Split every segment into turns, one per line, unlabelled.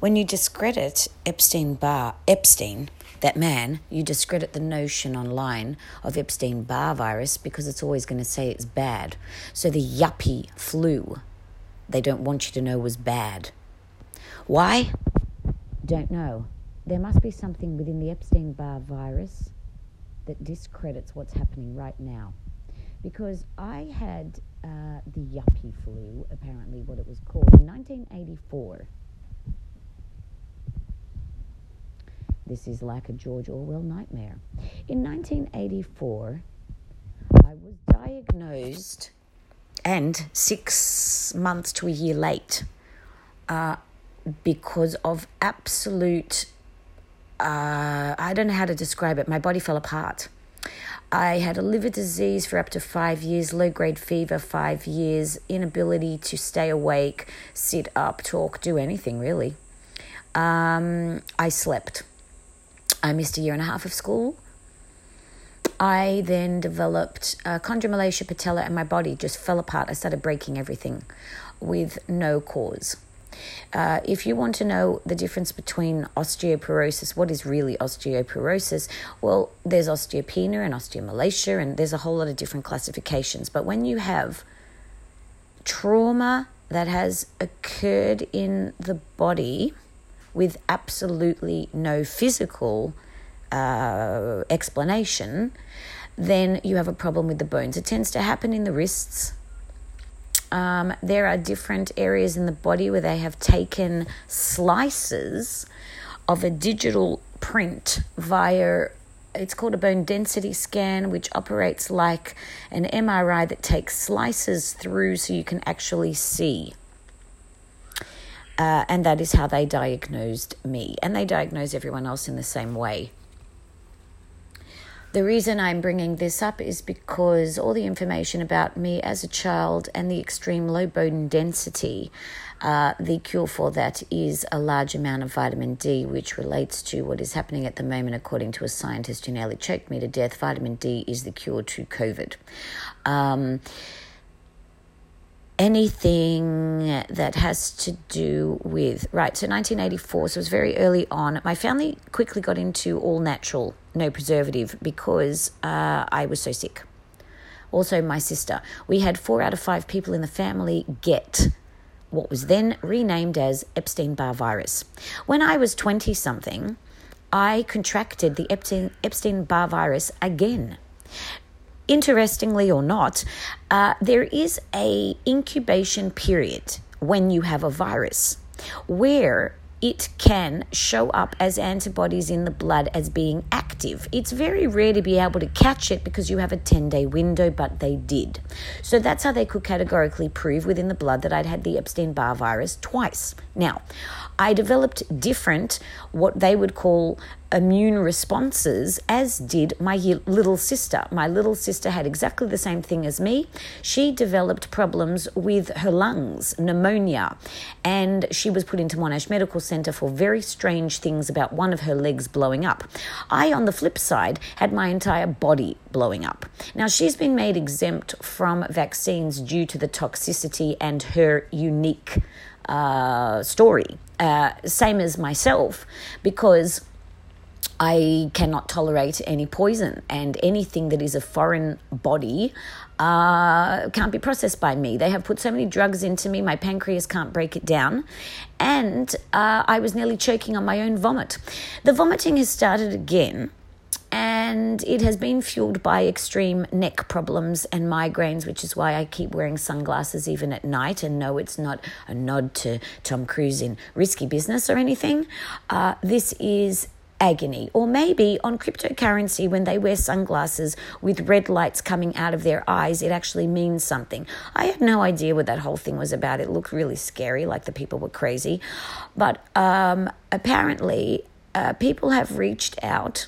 When you discredit Epstein Barr, Epstein, that man, you discredit the notion online of Epstein Barr virus because it's always going to say it's bad. So the yuppie flu, they don't want you to know was bad. Why? Don't know. There must be something within the Epstein Barr virus that discredits what's happening right now. Because I had uh, the yuppie flu, apparently what it was called, in 1984. This is like a George Orwell nightmare. In 1984, I was diagnosed and six months to a year late uh, because of absolute, uh, I don't know how to describe it, my body fell apart. I had a liver disease for up to five years, low grade fever, five years, inability to stay awake, sit up, talk, do anything really. Um, I slept. I missed a year and a half of school. I then developed uh, chondromalacia patella, and my body just fell apart. I started breaking everything with no cause. Uh, if you want to know the difference between osteoporosis, what is really osteoporosis? Well, there's osteopenia and osteomalacia, and there's a whole lot of different classifications. But when you have trauma that has occurred in the body, with absolutely no physical uh, explanation, then you have a problem with the bones. It tends to happen in the wrists. Um, there are different areas in the body where they have taken slices of a digital print via it's called a bone density scan, which operates like an MRI that takes slices through so you can actually see. Uh, and that is how they diagnosed me. And they diagnose everyone else in the same way. The reason I'm bringing this up is because all the information about me as a child and the extreme low bone density, uh, the cure for that is a large amount of vitamin D, which relates to what is happening at the moment, according to a scientist who nearly choked me to death. Vitamin D is the cure to COVID. Um, anything that has to do with right so 1984 so it was very early on. My family quickly got into all natural no preservative because uh, i was so sick. Also my sister. We had four out of five people in the family get what was then renamed as epstein-barr virus. When i was 20 something i contracted the epstein-barr virus again interestingly or not, uh, there is a incubation period when you have a virus where it can show up as antibodies in the blood as being active. It's very rare to be able to catch it because you have a 10 day window, but they did. So that's how they could categorically prove within the blood that I'd had the Epstein Barr virus twice. Now, I developed different, what they would call immune responses, as did my little sister. My little sister had exactly the same thing as me. She developed problems with her lungs, pneumonia, and she was put into Monash Medical Center for very strange things about one of her legs blowing up. I, on the flip side, had my entire body blowing up. Now, she's been made exempt from vaccines due to the toxicity and her unique uh, story. Uh, same as myself, because I cannot tolerate any poison, and anything that is a foreign body uh, can't be processed by me. They have put so many drugs into me, my pancreas can't break it down, and uh, I was nearly choking on my own vomit. The vomiting has started again. And it has been fueled by extreme neck problems and migraines, which is why I keep wearing sunglasses even at night. And no, it's not a nod to Tom Cruise in risky business or anything. Uh, this is agony. Or maybe on cryptocurrency, when they wear sunglasses with red lights coming out of their eyes, it actually means something. I had no idea what that whole thing was about. It looked really scary, like the people were crazy. But um, apparently, uh, people have reached out.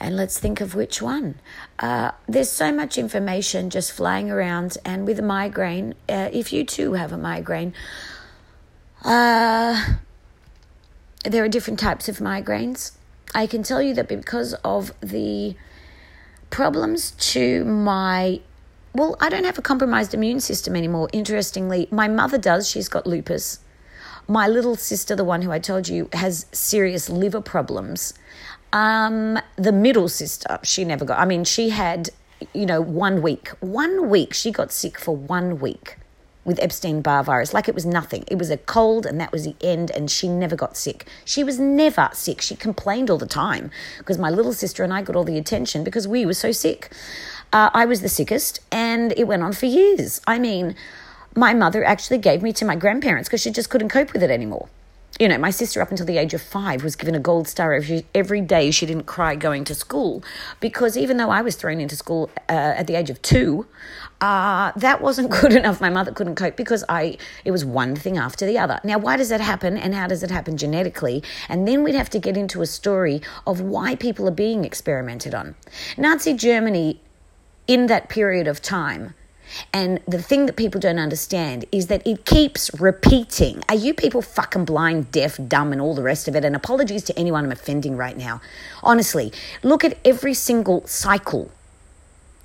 And let's think of which one. Uh, there's so much information just flying around, and with a migraine, uh, if you too have a migraine, uh, there are different types of migraines. I can tell you that because of the problems to my well, I don't have a compromised immune system anymore. Interestingly, my mother does. She's got lupus. My little sister, the one who I told you has serious liver problems. Um, the middle sister, she never got, I mean, she had, you know, one week, one week, she got sick for one week with Epstein Barr virus, like it was nothing. It was a cold and that was the end, and she never got sick. She was never sick. She complained all the time because my little sister and I got all the attention because we were so sick. Uh, I was the sickest, and it went on for years. I mean, my mother actually gave me to my grandparents because she just couldn't cope with it anymore you know, my sister up until the age of five was given a gold star every, every day she didn't cry going to school because even though I was thrown into school uh, at the age of two, uh, that wasn't good enough. My mother couldn't cope because I it was one thing after the other. Now, why does that happen, and how does it happen genetically? And then we'd have to get into a story of why people are being experimented on. Nazi Germany, in that period of time and the thing that people don't understand is that it keeps repeating. Are you people fucking blind, deaf, dumb, and all the rest of it? And apologies to anyone I'm offending right now. Honestly, look at every single cycle.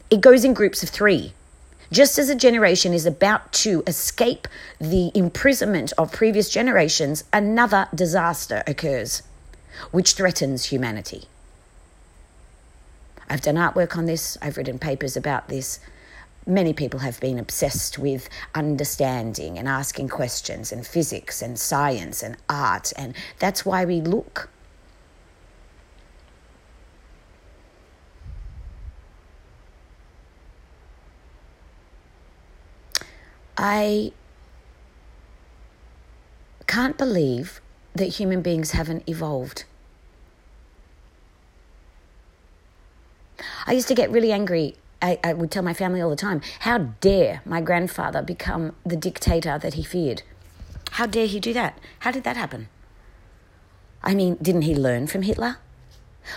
It goes in groups of three. Just as a generation is about to escape the imprisonment of previous generations, another disaster occurs, which threatens humanity. I've done artwork on this, I've written papers about this many people have been obsessed with understanding and asking questions and physics and science and art, and that's why we look. I can't believe that human beings haven't evolved. I used to get really angry I, I would tell my family all the time how dare my grandfather become the dictator that he feared? How dare he do that? How did that happen? I mean, didn't he learn from Hitler?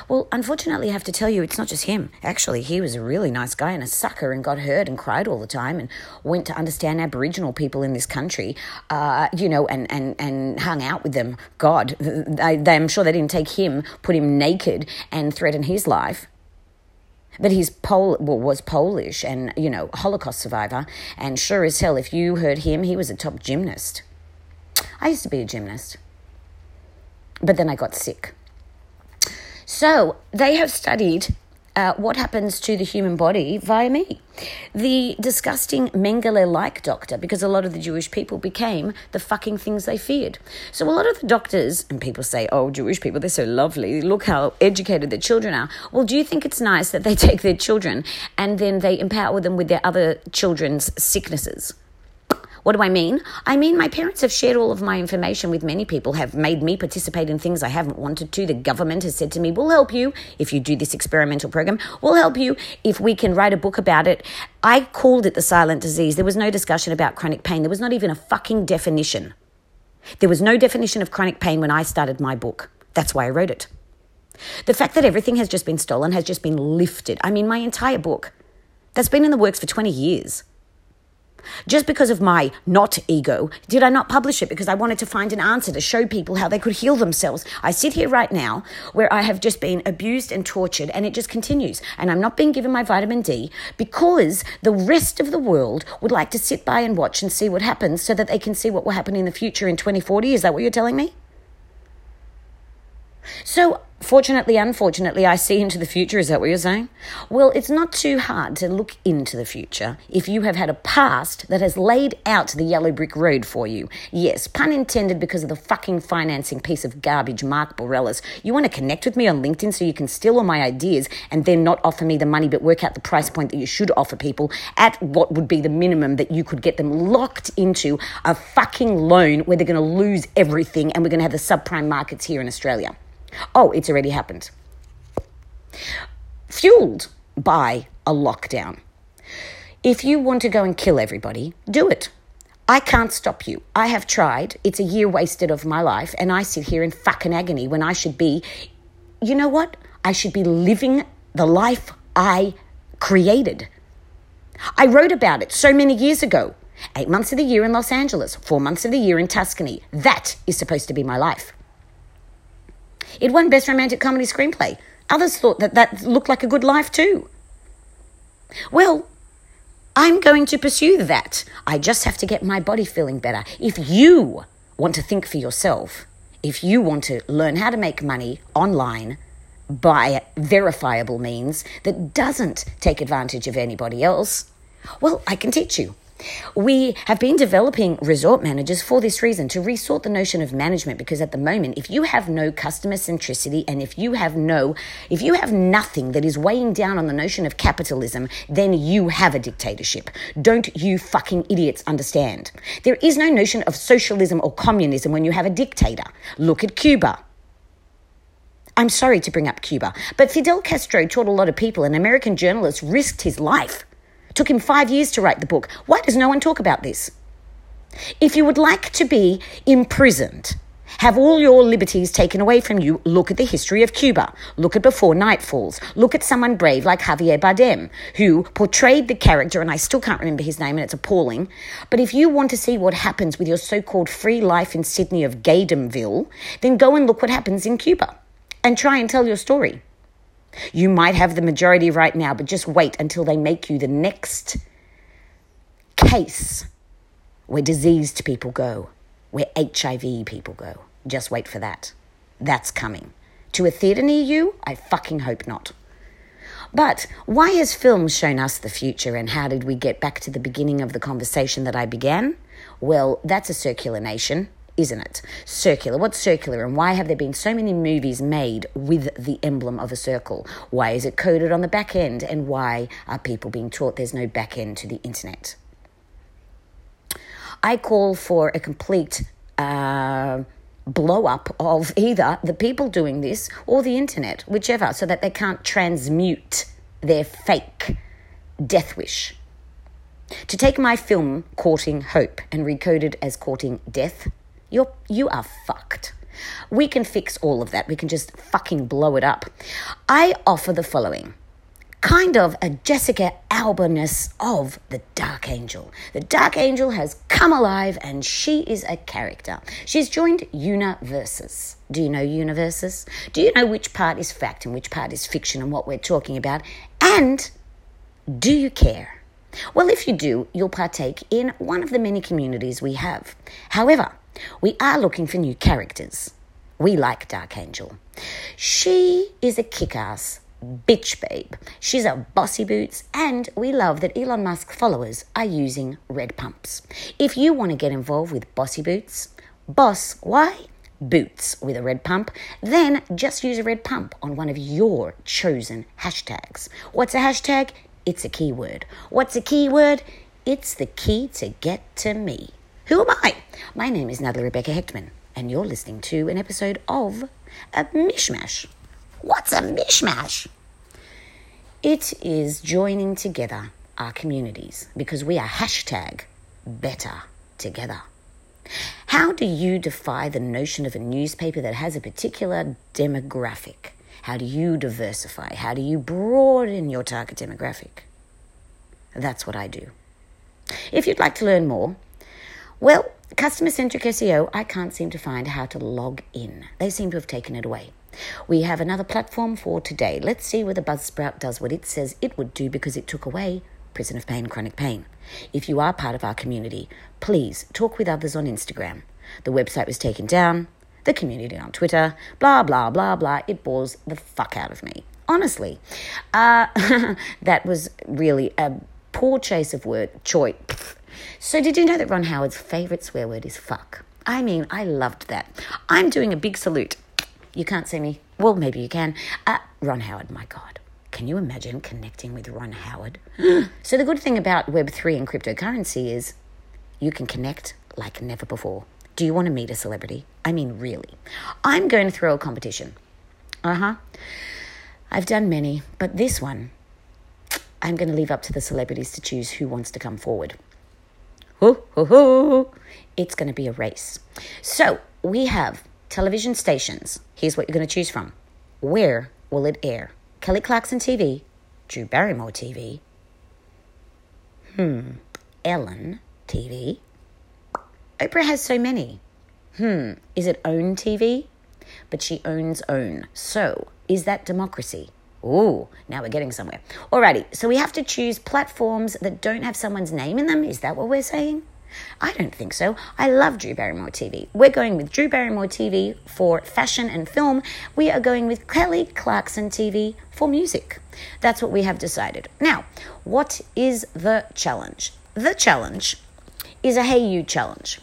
Well, unfortunately, I have to tell you, it's not just him. Actually, he was a really nice guy and a sucker and got hurt and cried all the time and went to understand Aboriginal people in this country, uh, you know, and, and, and hung out with them. God, they, I'm sure they didn't take him, put him naked, and threaten his life. But he's Pol well, was Polish and, you know, Holocaust survivor. And sure as hell, if you heard him, he was a top gymnast. I used to be a gymnast. But then I got sick. So they have studied uh, what happens to the human body via me. The disgusting Mengele like doctor, because a lot of the Jewish people became the fucking things they feared. So a lot of the doctors, and people say, oh, Jewish people, they're so lovely. Look how educated their children are. Well, do you think it's nice that they take their children and then they empower them with their other children's sicknesses? What do I mean? I mean, my parents have shared all of my information with many people, have made me participate in things I haven't wanted to. The government has said to me, We'll help you if you do this experimental program. We'll help you if we can write a book about it. I called it the silent disease. There was no discussion about chronic pain, there was not even a fucking definition. There was no definition of chronic pain when I started my book. That's why I wrote it. The fact that everything has just been stolen has just been lifted. I mean, my entire book. That's been in the works for 20 years. Just because of my not ego, did I not publish it because I wanted to find an answer to show people how they could heal themselves? I sit here right now where I have just been abused and tortured and it just continues. And I'm not being given my vitamin D because the rest of the world would like to sit by and watch and see what happens so that they can see what will happen in the future in 2040. Is that what you're telling me? So Fortunately, unfortunately, I see into the future. Is that what you're saying? Well, it's not too hard to look into the future if you have had a past that has laid out the yellow brick road for you. Yes, pun intended because of the fucking financing piece of garbage, Mark Borellis. You want to connect with me on LinkedIn so you can steal all my ideas and then not offer me the money but work out the price point that you should offer people at what would be the minimum that you could get them locked into a fucking loan where they're going to lose everything and we're going to have the subprime markets here in Australia. Oh, it's already happened. Fueled by a lockdown. If you want to go and kill everybody, do it. I can't stop you. I have tried. It's a year wasted of my life, and I sit here in fucking agony when I should be, you know what? I should be living the life I created. I wrote about it so many years ago. Eight months of the year in Los Angeles, four months of the year in Tuscany. That is supposed to be my life. It won Best Romantic Comedy Screenplay. Others thought that that looked like a good life too. Well, I'm going to pursue that. I just have to get my body feeling better. If you want to think for yourself, if you want to learn how to make money online by verifiable means that doesn't take advantage of anybody else, well, I can teach you. We have been developing resort managers for this reason to resort the notion of management because at the moment, if you have no customer centricity and if you have no, if you have nothing that is weighing down on the notion of capitalism, then you have a dictatorship. Don't you fucking idiots understand? There is no notion of socialism or communism when you have a dictator. Look at Cuba. I'm sorry to bring up Cuba, but Fidel Castro taught a lot of people, and American journalists risked his life it took him five years to write the book. Why does no one talk about this? If you would like to be imprisoned, have all your liberties taken away from you, look at the history of Cuba. Look at Before Night Falls. Look at someone brave like Javier Bardem, who portrayed the character, and I still can't remember his name, and it's appalling. But if you want to see what happens with your so called free life in Sydney of Gaydonville, then go and look what happens in Cuba and try and tell your story. You might have the majority right now, but just wait until they make you the next case where diseased people go, where HIV people go. Just wait for that. That's coming. To a theatre near you? I fucking hope not. But why has film shown us the future and how did we get back to the beginning of the conversation that I began? Well, that's a circular nation isn't it? Circular. What's circular and why have there been so many movies made with the emblem of a circle? Why is it coded on the back end and why are people being taught there's no back end to the internet? I call for a complete uh, blow up of either the people doing this or the internet, whichever, so that they can't transmute their fake death wish. To take my film, Courting Hope, and recode it as Courting Death, you're, you are fucked. We can fix all of that. We can just fucking blow it up. I offer the following kind of a Jessica Albaness of the Dark Angel. The Dark Angel has come alive and she is a character. She's joined Universes. Do you know Universes? Do you know which part is fact and which part is fiction and what we're talking about? And do you care? Well, if you do, you'll partake in one of the many communities we have. However, we are looking for new characters. We like Dark Angel. She is a kick ass bitch babe. She's a bossy boots, and we love that Elon Musk followers are using red pumps. If you want to get involved with bossy boots, boss, why? Boots with a red pump, then just use a red pump on one of your chosen hashtags. What's a hashtag? It's a keyword. What's a keyword? It's the key to get to me. Who am I? My name is Natalie Rebecca Hechtman, and you're listening to an episode of A Mishmash. What's a mishmash? It is joining together our communities because we are hashtag better together. How do you defy the notion of a newspaper that has a particular demographic? How do you diversify? How do you broaden your target demographic? That's what I do. If you'd like to learn more, well, customer centric SEO, I can't seem to find how to log in. They seem to have taken it away. We have another platform for today. Let's see whether Buzzsprout does what it says it would do because it took away Prison of Pain, Chronic Pain. If you are part of our community, please talk with others on Instagram. The website was taken down, the community on Twitter, blah, blah, blah, blah. It bores the fuck out of me. Honestly. Uh, that was really a poor choice of word, choice so, did you know that Ron Howard's favourite swear word is fuck? I mean, I loved that. I'm doing a big salute. You can't see me. Well, maybe you can. Uh, Ron Howard, my God. Can you imagine connecting with Ron Howard? so, the good thing about Web3 and cryptocurrency is you can connect like never before. Do you want to meet a celebrity? I mean, really. I'm going to throw a competition. Uh huh. I've done many, but this one, I'm going to leave up to the celebrities to choose who wants to come forward ho, ho, ho. It's going to be a race. So we have television stations. Here's what you're going to choose from. Where will it air? Kelly Clarkson TV, Drew Barrymore TV, hmm, Ellen TV. Oprah has so many. Hmm, is it OWN TV? But she owns OWN. So, is that democracy? Ooh, now we're getting somewhere. Alrighty, so we have to choose platforms that don't have someone's name in them. Is that what we're saying? I don't think so. I love Drew Barrymore TV. We're going with Drew Barrymore TV for fashion and film. We are going with Kelly Clarkson TV for music. That's what we have decided. Now, what is the challenge? The challenge is a Hey You challenge.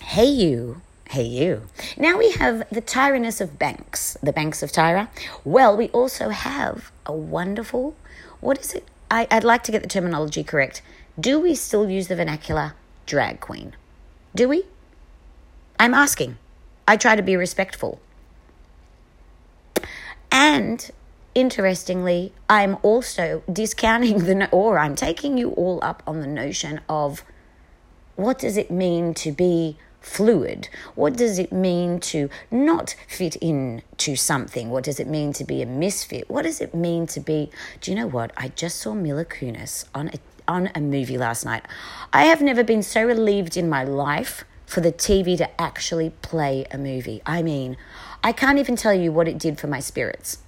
Hey You Hey, you. Now we have the Tyrannus of Banks, the Banks of Tyra. Well, we also have a wonderful, what is it? I, I'd like to get the terminology correct. Do we still use the vernacular drag queen? Do we? I'm asking. I try to be respectful. And interestingly, I'm also discounting the, or I'm taking you all up on the notion of what does it mean to be fluid? What does it mean to not fit in to something? What does it mean to be a misfit? What does it mean to be? Do you know what? I just saw Mila Kunis on a, on a movie last night. I have never been so relieved in my life for the TV to actually play a movie. I mean, I can't even tell you what it did for my spirits.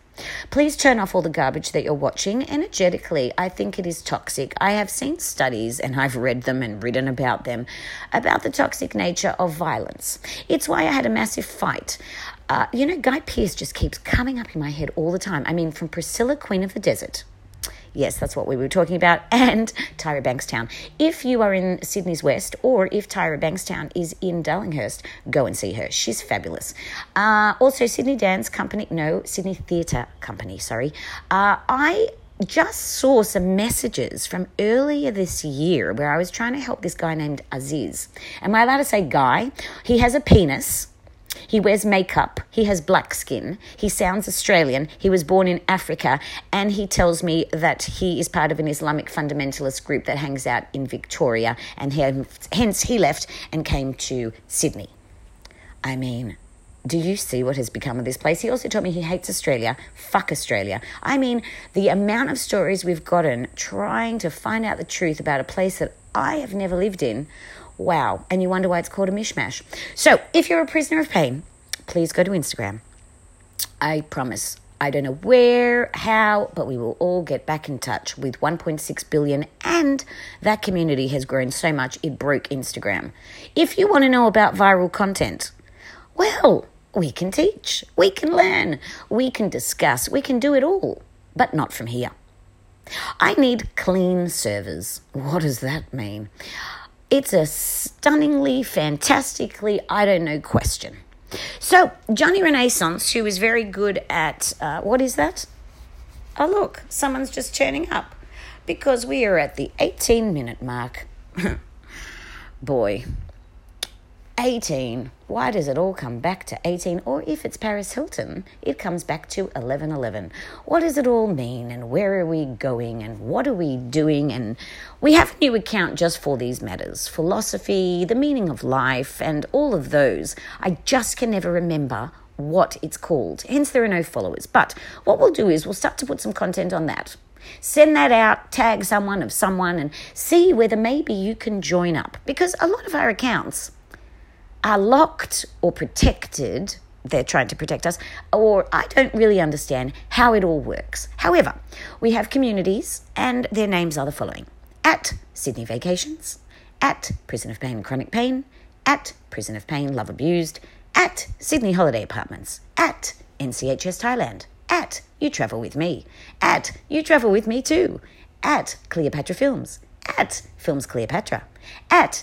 Please turn off all the garbage that you're watching. Energetically, I think it is toxic. I have seen studies and I've read them and written about them about the toxic nature of violence. It's why I had a massive fight. Uh, you know, Guy Pearce just keeps coming up in my head all the time. I mean, from Priscilla, Queen of the Desert Yes, that's what we were talking about. And Tyra Bankstown. If you are in Sydney's West or if Tyra Bankstown is in Darlinghurst, go and see her. She's fabulous. Uh, also, Sydney Dance Company, no, Sydney Theatre Company, sorry. Uh, I just saw some messages from earlier this year where I was trying to help this guy named Aziz. Am I allowed to say guy? He has a penis he wears makeup. He has black skin. He sounds Australian. He was born in Africa. And he tells me that he is part of an Islamic fundamentalist group that hangs out in Victoria. And he, hence he left and came to Sydney. I mean, do you see what has become of this place? He also told me he hates Australia. Fuck Australia. I mean, the amount of stories we've gotten trying to find out the truth about a place that I have never lived in Wow. And you wonder why it's called a mishmash. So if you're a prisoner of pain, please go to Instagram. I promise. I don't know where, how, but we will all get back in touch with 1.6 billion. And that community has grown so much it broke Instagram. If you want to know about viral content, well, we can teach, we can learn, we can discuss, we can do it all, but not from here. I need clean servers. What does that mean? It's a stunningly, fantastically, I don't know question. So, Johnny Renaissance, who is very good at, uh, what is that? Oh, look, someone's just turning up because we are at the 18 minute mark. Boy, 18. Why does it all come back to 18? Or if it's Paris Hilton, it comes back to 1111. What does it all mean? And where are we going? And what are we doing? And we have a new account just for these matters philosophy, the meaning of life, and all of those. I just can never remember what it's called. Hence, there are no followers. But what we'll do is we'll start to put some content on that. Send that out, tag someone of someone, and see whether maybe you can join up. Because a lot of our accounts, are locked or protected. They're trying to protect us, or I don't really understand how it all works. However, we have communities, and their names are the following at Sydney Vacations, at Prison of Pain Chronic Pain, at Prison of Pain Love Abused, at Sydney Holiday Apartments, at NCHS Thailand, at You Travel With Me, at You Travel With Me Too, at Cleopatra Films, at Films Cleopatra, at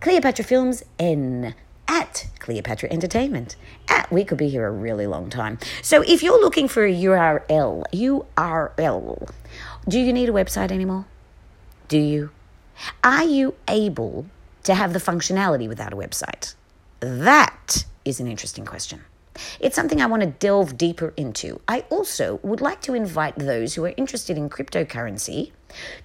Cleopatra Films N, at Cleopatra Entertainment. At we could be here a really long time. So if you're looking for a URL, URL, do you need a website anymore? Do you? Are you able to have the functionality without a website? That is an interesting question. It's something I want to delve deeper into. I also would like to invite those who are interested in cryptocurrency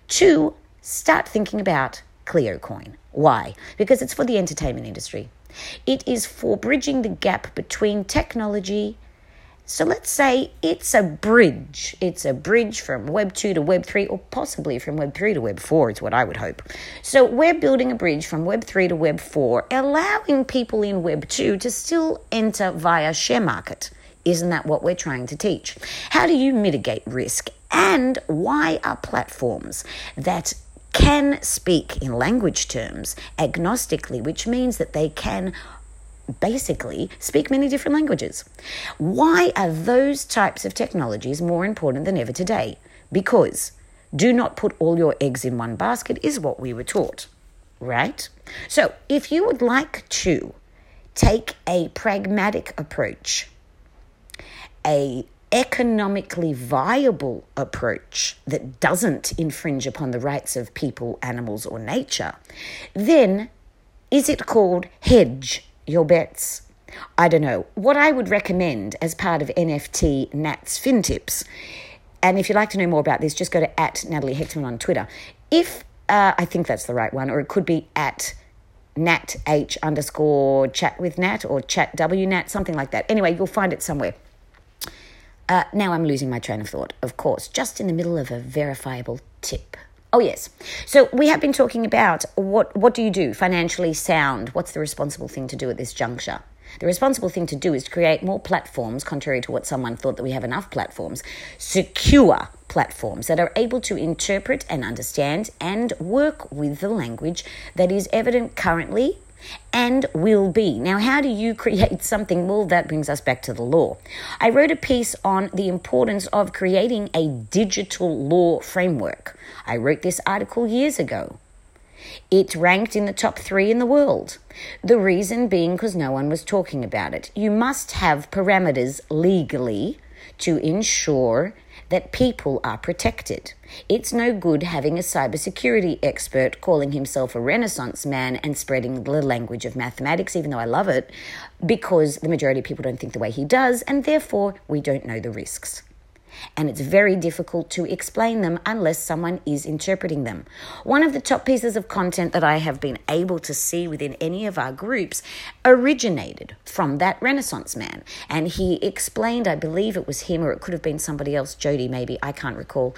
to start thinking about CleoCoin. Why? Because it's for the entertainment industry. It is for bridging the gap between technology. So let's say it's a bridge. It's a bridge from Web 2 to Web 3, or possibly from Web 3 to Web 4, is what I would hope. So we're building a bridge from Web 3 to Web 4, allowing people in Web 2 to still enter via share market. Isn't that what we're trying to teach? How do you mitigate risk? And why are platforms that can speak in language terms agnostically, which means that they can basically speak many different languages. Why are those types of technologies more important than ever today? Because do not put all your eggs in one basket is what we were taught, right? So, if you would like to take a pragmatic approach, a economically viable approach that doesn't infringe upon the rights of people, animals, or nature, then is it called hedge your bets? I don't know. What I would recommend as part of NFT Nat's FinTips, and if you'd like to know more about this, just go to at Natalie Hechtman on Twitter. If uh, I think that's the right one, or it could be at Nat H underscore chat with Nat or chat W Nat, something like that. Anyway, you'll find it somewhere. Uh, now I'm losing my train of thought, of course, just in the middle of a verifiable tip. Oh yes. So we have been talking about what what do you do financially sound? What's the responsible thing to do at this juncture? The responsible thing to do is to create more platforms, contrary to what someone thought that we have enough platforms, secure platforms that are able to interpret and understand and work with the language that is evident currently and will be. Now, how do you create something? Well, that brings us back to the law. I wrote a piece on the importance of creating a digital law framework. I wrote this article years ago. It ranked in the top three in the world. The reason being because no one was talking about it. You must have parameters legally to ensure that people are protected. It's no good having a cybersecurity expert calling himself a renaissance man and spreading the language of mathematics, even though I love it, because the majority of people don't think the way he does, and therefore we don't know the risks and it's very difficult to explain them unless someone is interpreting them. One of the top pieces of content that I have been able to see within any of our groups originated from that Renaissance man, and he explained, I believe it was him or it could have been somebody else, Jody maybe, I can't recall.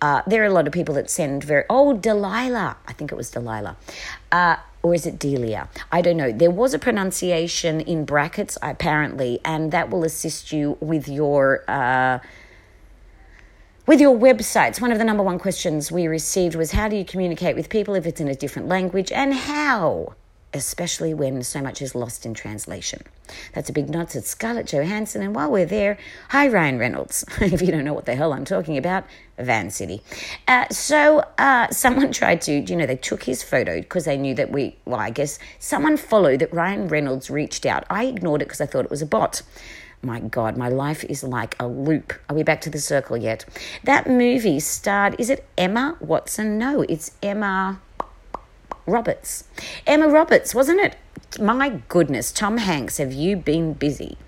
Uh, there are a lot of people that send very, oh, Delilah, I think it was Delilah. Uh, or is it Delia? I don't know. There was a pronunciation in brackets, apparently, and that will assist you with your. Uh, with your websites, one of the number one questions we received was how do you communicate with people if it's in a different language and how? Especially when so much is lost in translation. That's a big nod to Scarlett Johansson. And while we're there, hi, Ryan Reynolds. if you don't know what the hell I'm talking about, Van City. Uh, so uh, someone tried to, you know, they took his photo because they knew that we, well, I guess someone followed that Ryan Reynolds reached out. I ignored it because I thought it was a bot. My God, my life is like a loop. Are we back to the circle yet? That movie starred, is it Emma Watson? No, it's Emma Roberts. Emma Roberts, wasn't it? My goodness, Tom Hanks, have you been busy?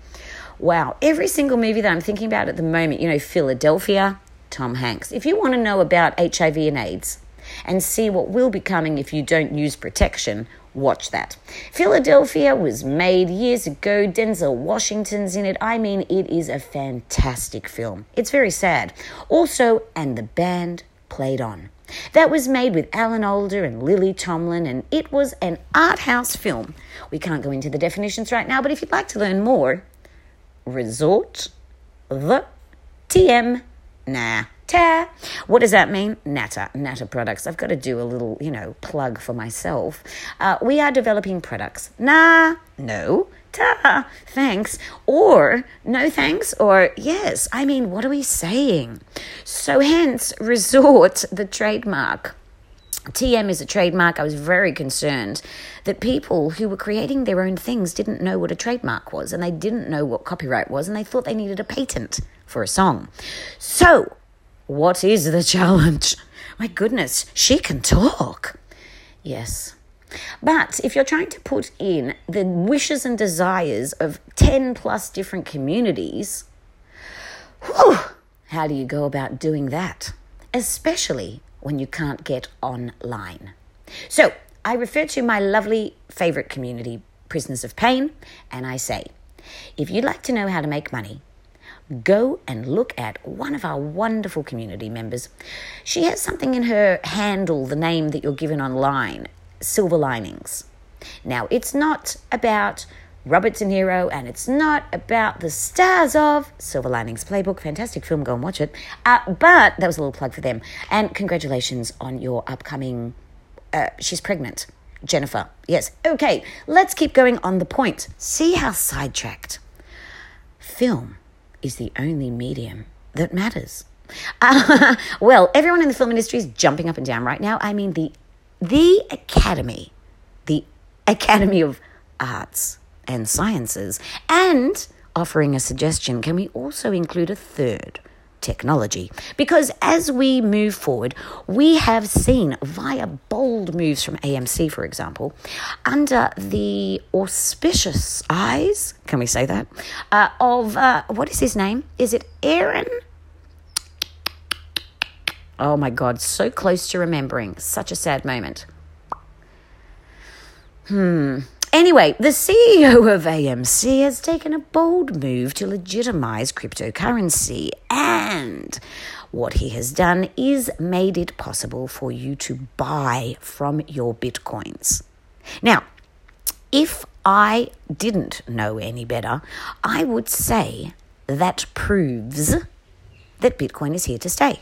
Wow, every single movie that I'm thinking about at the moment, you know, Philadelphia, Tom Hanks. If you want to know about HIV and AIDS and see what will be coming if you don't use protection, Watch that. Philadelphia was made years ago. Denzel Washington's in it. I mean, it is a fantastic film. It's very sad. Also, and the band played on. That was made with Alan Alda and Lily Tomlin, and it was an art house film. We can't go into the definitions right now, but if you'd like to learn more, resort the TM. Nah. Ta. What does that mean? Natta, Natta products. I've got to do a little, you know, plug for myself. Uh, we are developing products. Nah, no, ta, thanks, or no thanks, or yes. I mean, what are we saying? So, hence, resort the trademark. TM is a trademark. I was very concerned that people who were creating their own things didn't know what a trademark was and they didn't know what copyright was and they thought they needed a patent for a song. So, what is the challenge? My goodness, she can talk. Yes. But if you're trying to put in the wishes and desires of 10 plus different communities, whew, how do you go about doing that? Especially when you can't get online. So I refer to my lovely favorite community, Prisoners of Pain, and I say, if you'd like to know how to make money, go and look at one of our wonderful community members. She has something in her handle, the name that you're given online Silver Linings. Now, it's not about Robert De Niro, and it's not about the stars of Silver Linings Playbook. Fantastic film, go and watch it. Uh, but that was a little plug for them. And congratulations on your upcoming. Uh, she's pregnant. Jennifer. Yes. Okay, let's keep going on the point. See how sidetracked. Film is the only medium that matters. Uh, well, everyone in the film industry is jumping up and down right now. I mean, the the Academy, the Academy of Arts and Sciences, and offering a suggestion, can we also include a third? Technology. Because as we move forward, we have seen via bold moves from AMC, for example, under the auspicious eyes, can we say that, uh, of uh, what is his name? Is it Aaron? Oh my God, so close to remembering. Such a sad moment. Hmm. Anyway, the CEO of AMC has taken a bold move to legitimize cryptocurrency, and what he has done is made it possible for you to buy from your bitcoins. Now, if I didn't know any better, I would say that proves that Bitcoin is here to stay.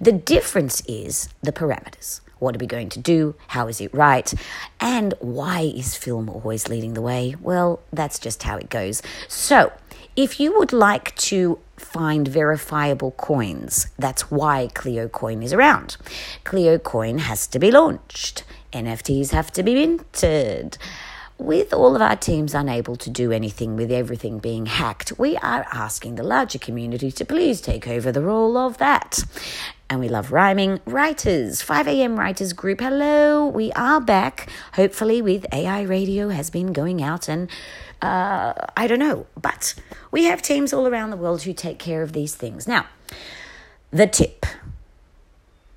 The difference is the parameters. What are we going to do? How is it right? And why is film always leading the way? Well, that's just how it goes. So, if you would like to find verifiable coins, that's why CleoCoin is around. CleoCoin has to be launched, NFTs have to be minted. With all of our teams unable to do anything with everything being hacked, we are asking the larger community to please take over the role of that. And we love rhyming. Writers, 5am Writers Group, hello, we are back. Hopefully, with AI radio has been going out and uh, I don't know, but we have teams all around the world who take care of these things. Now, the tip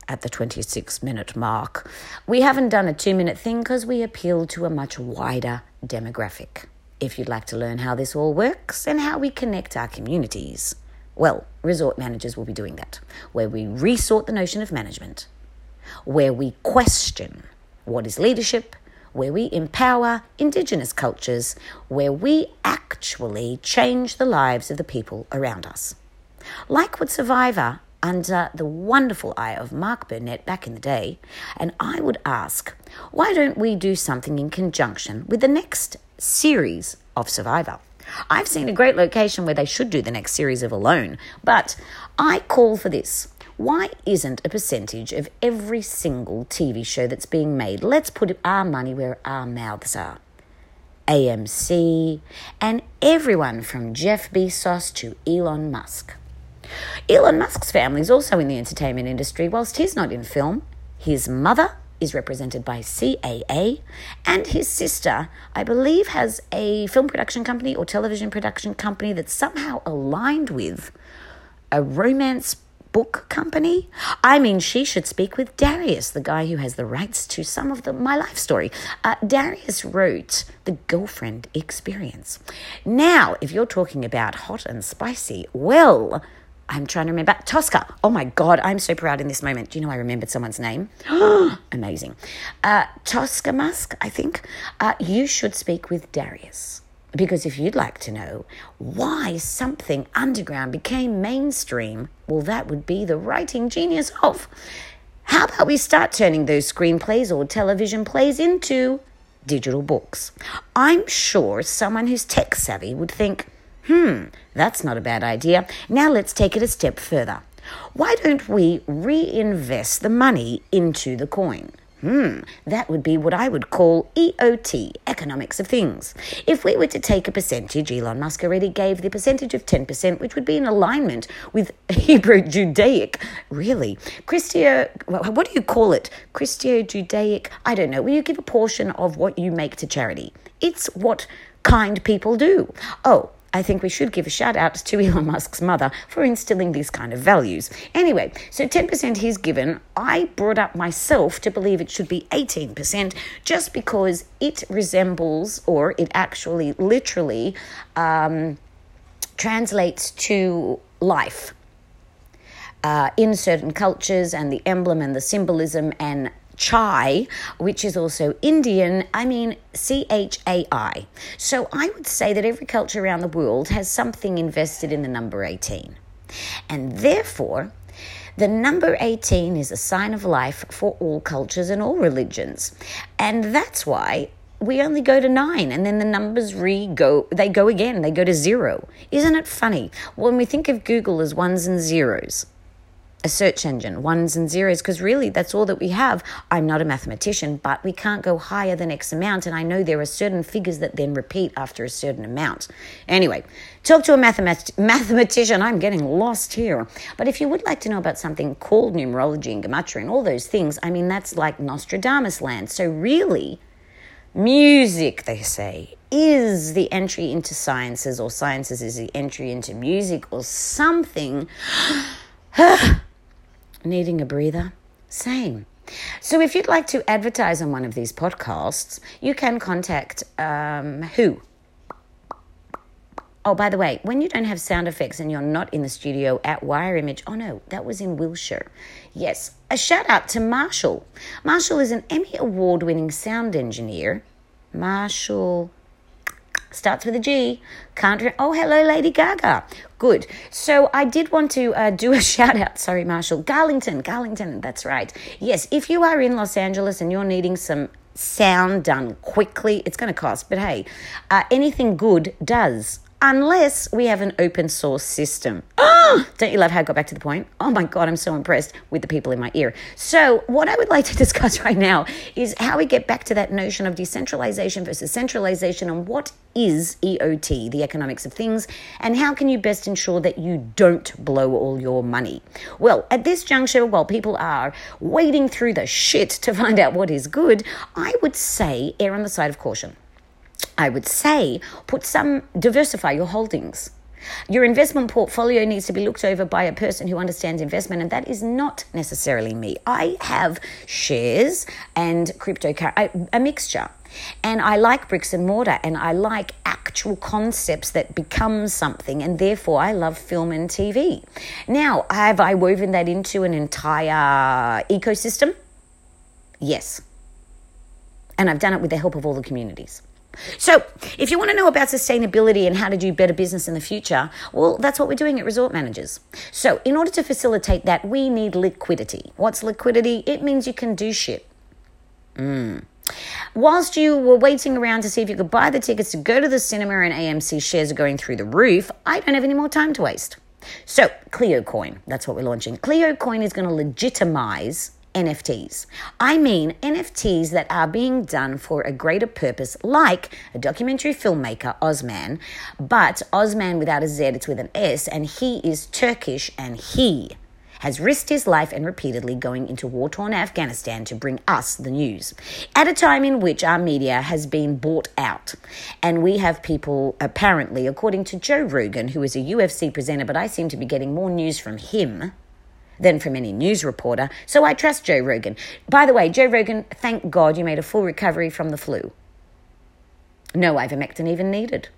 at the 26 minute mark. We haven't done a two minute thing because we appeal to a much wider demographic. If you'd like to learn how this all works and how we connect our communities, well, resort managers will be doing that, where we resort the notion of management, where we question what is leadership, where we empower Indigenous cultures, where we actually change the lives of the people around us. Like with Survivor, under the wonderful eye of Mark Burnett back in the day, and I would ask, why don't we do something in conjunction with the next series of Survivor? I've seen a great location where they should do the next series of Alone, but I call for this. Why isn't a percentage of every single TV show that's being made? Let's put our money where our mouths are. AMC, and everyone from Jeff Bezos to Elon Musk. Elon Musk's family is also in the entertainment industry, whilst he's not in film. His mother is represented by CAA, and his sister, I believe, has a film production company or television production company that's somehow aligned with a romance book company. I mean, she should speak with Darius, the guy who has the rights to some of the my life story. Uh, Darius wrote the girlfriend experience. Now, if you're talking about hot and spicy, well. I'm trying to remember. Tosca. Oh my God, I'm so proud in this moment. Do you know I remembered someone's name? Amazing. Uh, Tosca Musk, I think. Uh, you should speak with Darius. Because if you'd like to know why something underground became mainstream, well, that would be the writing genius of. How about we start turning those screenplays or television plays into digital books? I'm sure someone who's tech savvy would think, Hmm, that's not a bad idea. Now let's take it a step further. Why don't we reinvest the money into the coin? Hmm, that would be what I would call EOT, economics of things. If we were to take a percentage, Elon Musk already gave the percentage of 10%, which would be in alignment with Hebrew Judaic, really. Christio, what do you call it? Christio Judaic, I don't know. Will you give a portion of what you make to charity? It's what kind people do. Oh, I think we should give a shout out to Elon Musk's mother for instilling these kind of values. Anyway, so 10% he's given. I brought up myself to believe it should be 18% just because it resembles or it actually literally um, translates to life. Uh, in certain cultures, and the emblem and the symbolism and chai, which is also Indian, I mean C H A I. So I would say that every culture around the world has something invested in the number 18. And therefore, the number 18 is a sign of life for all cultures and all religions. And that's why we only go to nine and then the numbers re go they go again they go to zero isn't it funny when we think of google as ones and zeros a search engine ones and zeros because really that's all that we have. I'm not a mathematician but we can't go higher than x amount and i know there are certain figures that then repeat after a certain amount. Anyway talk to a mathemat- mathematician. I'm getting lost here. But if you would like to know about something called numerology and gematria and all those things i mean that's like nostradamus land. So really Music, they say, is the entry into sciences, or sciences is the entry into music, or something. Needing a breather? Same. So, if you'd like to advertise on one of these podcasts, you can contact um, who? Oh, by the way, when you don't have sound effects and you're not in the studio at Wire Image, oh no, that was in Wilshire. Yes, a shout out to Marshall. Marshall is an Emmy Award winning sound engineer. Marshall starts with a G. Can't. Re- oh, hello, Lady Gaga. Good. So I did want to uh, do a shout out. Sorry, Marshall. Garlington. Garlington. That's right. Yes, if you are in Los Angeles and you're needing some sound done quickly, it's going to cost. But hey, uh, anything good does unless we have an open source system. Don't you love how I got back to the point? Oh my God, I'm so impressed with the people in my ear. So, what I would like to discuss right now is how we get back to that notion of decentralization versus centralization and what is EOT, the economics of things, and how can you best ensure that you don't blow all your money? Well, at this juncture, while people are wading through the shit to find out what is good, I would say err on the side of caution. I would say put some, diversify your holdings. Your investment portfolio needs to be looked over by a person who understands investment, and that is not necessarily me. I have shares and crypto, a mixture. And I like bricks and mortar, and I like actual concepts that become something, and therefore I love film and TV. Now, have I woven that into an entire ecosystem? Yes. And I've done it with the help of all the communities. So, if you want to know about sustainability and how to do better business in the future, well, that's what we're doing at Resort Managers. So, in order to facilitate that, we need liquidity. What's liquidity? It means you can do shit. Mm. Whilst you were waiting around to see if you could buy the tickets to go to the cinema and AMC shares are going through the roof, I don't have any more time to waste. So, CleoCoin, that's what we're launching. CleoCoin is going to legitimize NFTs. I mean NFTs that are being done for a greater purpose, like a documentary filmmaker, Osman, but Osman without a Z, it's with an S, and he is Turkish and he has risked his life and repeatedly going into war torn Afghanistan to bring us the news. At a time in which our media has been bought out, and we have people, apparently, according to Joe Rogan, who is a UFC presenter, but I seem to be getting more news from him than from any news reporter, so I trust Joe Rogan. By the way, Joe Rogan, thank God you made a full recovery from the flu. No ivermectin even needed.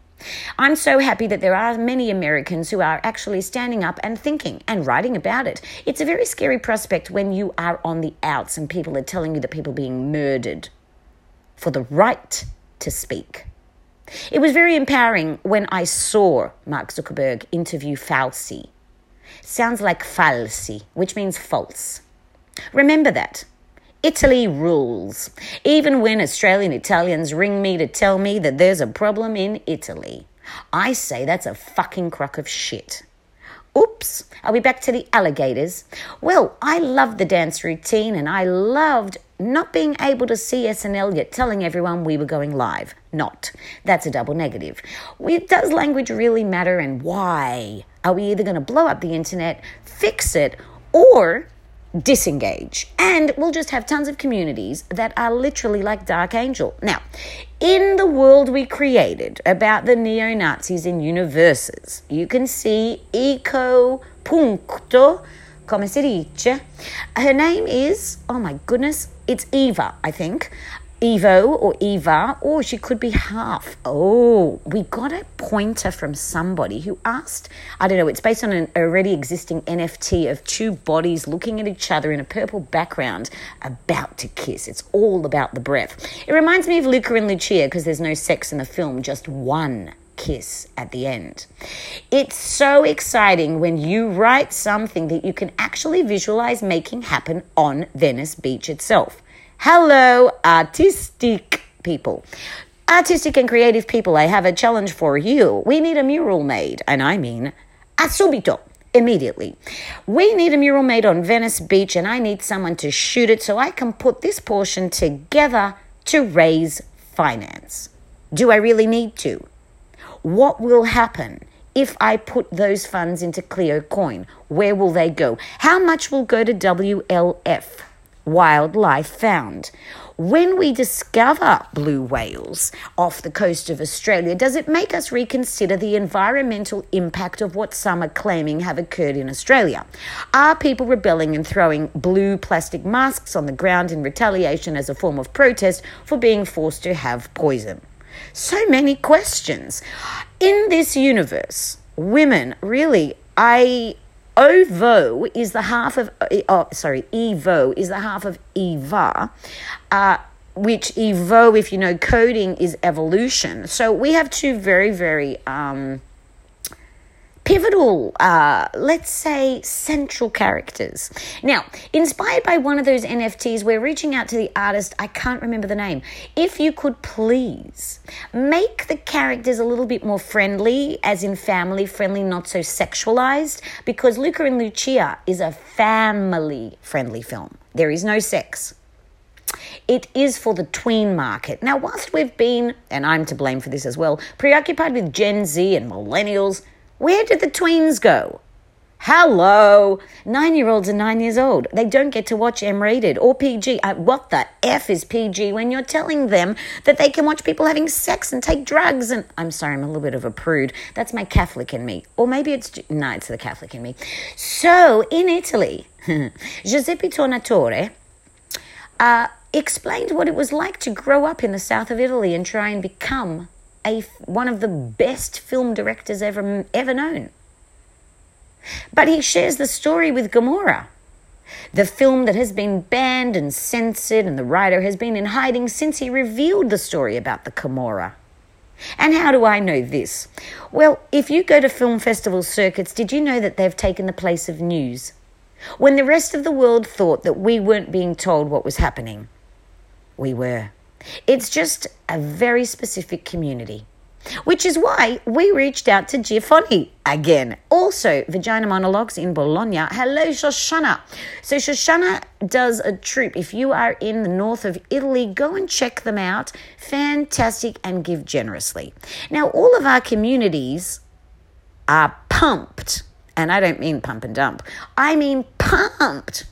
I'm so happy that there are many Americans who are actually standing up and thinking and writing about it. It's a very scary prospect when you are on the outs and people are telling you that people are being murdered for the right to speak. It was very empowering when I saw Mark Zuckerberg interview Fauci sounds like falsi, which means false. Remember that. Italy rules. Even when Australian Italians ring me to tell me that there's a problem in Italy, I say that's a fucking crock of shit. Oops, are we back to the alligators? Well, I loved the dance routine and I loved not being able to see SNL yet telling everyone we were going live. Not. That's a double negative. Does language really matter and why? Are we either going to blow up the internet, fix it, or disengage? And we'll just have tons of communities that are literally like Dark Angel. Now, in the world we created about the neo Nazis in universes, you can see Eco Punto come si dice. Her name is, oh my goodness, it's Eva, I think. Evo or Eva, or she could be half. Oh, we got a pointer from somebody who asked, I don't know, it's based on an already existing NFT of two bodies looking at each other in a purple background about to kiss. It's all about the breath. It reminds me of Luca and Lucia because there's no sex in the film, just one kiss at the end. It's so exciting when you write something that you can actually visualize making happen on Venice Beach itself. Hello, artistic people. Artistic and creative people, I have a challenge for you. We need a mural made, and I mean a subito immediately. We need a mural made on Venice Beach, and I need someone to shoot it so I can put this portion together to raise finance. Do I really need to? What will happen if I put those funds into CleoCoin? Where will they go? How much will go to WLF? Wildlife found. When we discover blue whales off the coast of Australia, does it make us reconsider the environmental impact of what some are claiming have occurred in Australia? Are people rebelling and throwing blue plastic masks on the ground in retaliation as a form of protest for being forced to have poison? So many questions. In this universe, women really, I Ovo is the half of, oh, sorry, Evo is the half of Eva, uh, which Evo, if you know coding, is evolution. So we have two very, very um, pivotal, uh, let's say, central characters. Now, inspired by one of those NFTs, we're reaching out to the artist. I can't remember the name. If you could please make the characters a little bit more friendly, as in family friendly, not so sexualized, because Luca and Lucia is a family friendly film. There is no sex. It is for the tween market. Now, whilst we've been, and I'm to blame for this as well, preoccupied with Gen Z and millennials, where did the tweens go? Hello! Nine year olds are nine years old. They don't get to watch M rated or PG. Uh, what the F is PG when you're telling them that they can watch people having sex and take drugs? And I'm sorry, I'm a little bit of a prude. That's my Catholic in me. Or maybe it's, no, it's the Catholic in me. So in Italy, Giuseppe Tornatore uh, explained what it was like to grow up in the south of Italy and try and become a, one of the best film directors ever, ever known. But he shares the story with Gomorrah, the film that has been banned and censored, and the writer has been in hiding since he revealed the story about the Camorra. And how do I know this? Well, if you go to film festival circuits, did you know that they've taken the place of news? When the rest of the world thought that we weren't being told what was happening, we were. It's just a very specific community. Which is why we reached out to Giffoni again. Also, Vagina Monologues in Bologna. Hello, Shoshana. So, Shoshana does a troupe. If you are in the north of Italy, go and check them out. Fantastic and give generously. Now, all of our communities are pumped, and I don't mean pump and dump, I mean pumped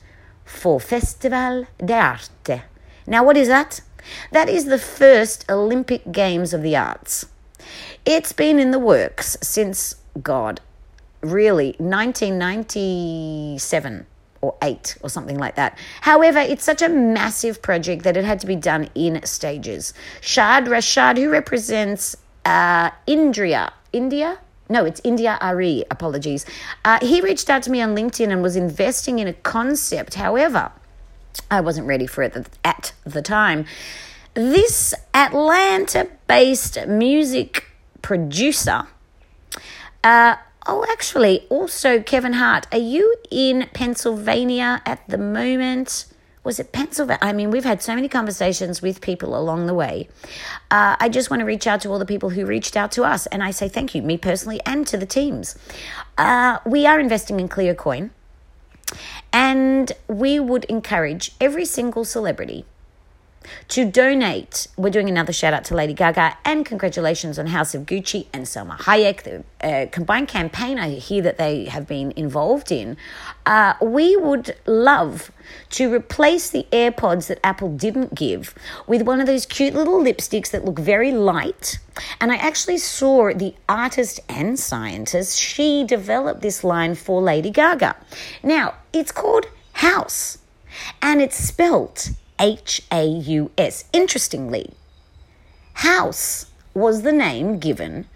for Festival d'Arte. Now, what is that? That is the first Olympic Games of the Arts. It's been in the works since, God, really, 1997 or eight or something like that. However, it's such a massive project that it had to be done in stages. Shad Rashad, who represents uh, Indria, India? No, it's India Arie, apologies. Uh, he reached out to me on LinkedIn and was investing in a concept. However, I wasn't ready for it at the time. This Atlanta based music producer, uh, oh, actually, also Kevin Hart, are you in Pennsylvania at the moment? Was it Pennsylvania? I mean, we've had so many conversations with people along the way. Uh, I just want to reach out to all the people who reached out to us, and I say thank you, me personally, and to the teams. Uh, we are investing in CleoCoin. And we would encourage every single celebrity to donate. We're doing another shout out to Lady Gaga and congratulations on House of Gucci and Salma Hayek, the uh, combined campaign I hear that they have been involved in. Uh, we would love to replace the AirPods that Apple didn't give with one of those cute little lipsticks that look very light. And I actually saw the artist and scientist, she developed this line for Lady Gaga. Now, it's called House and it's spelt H A U S. Interestingly, House was the name given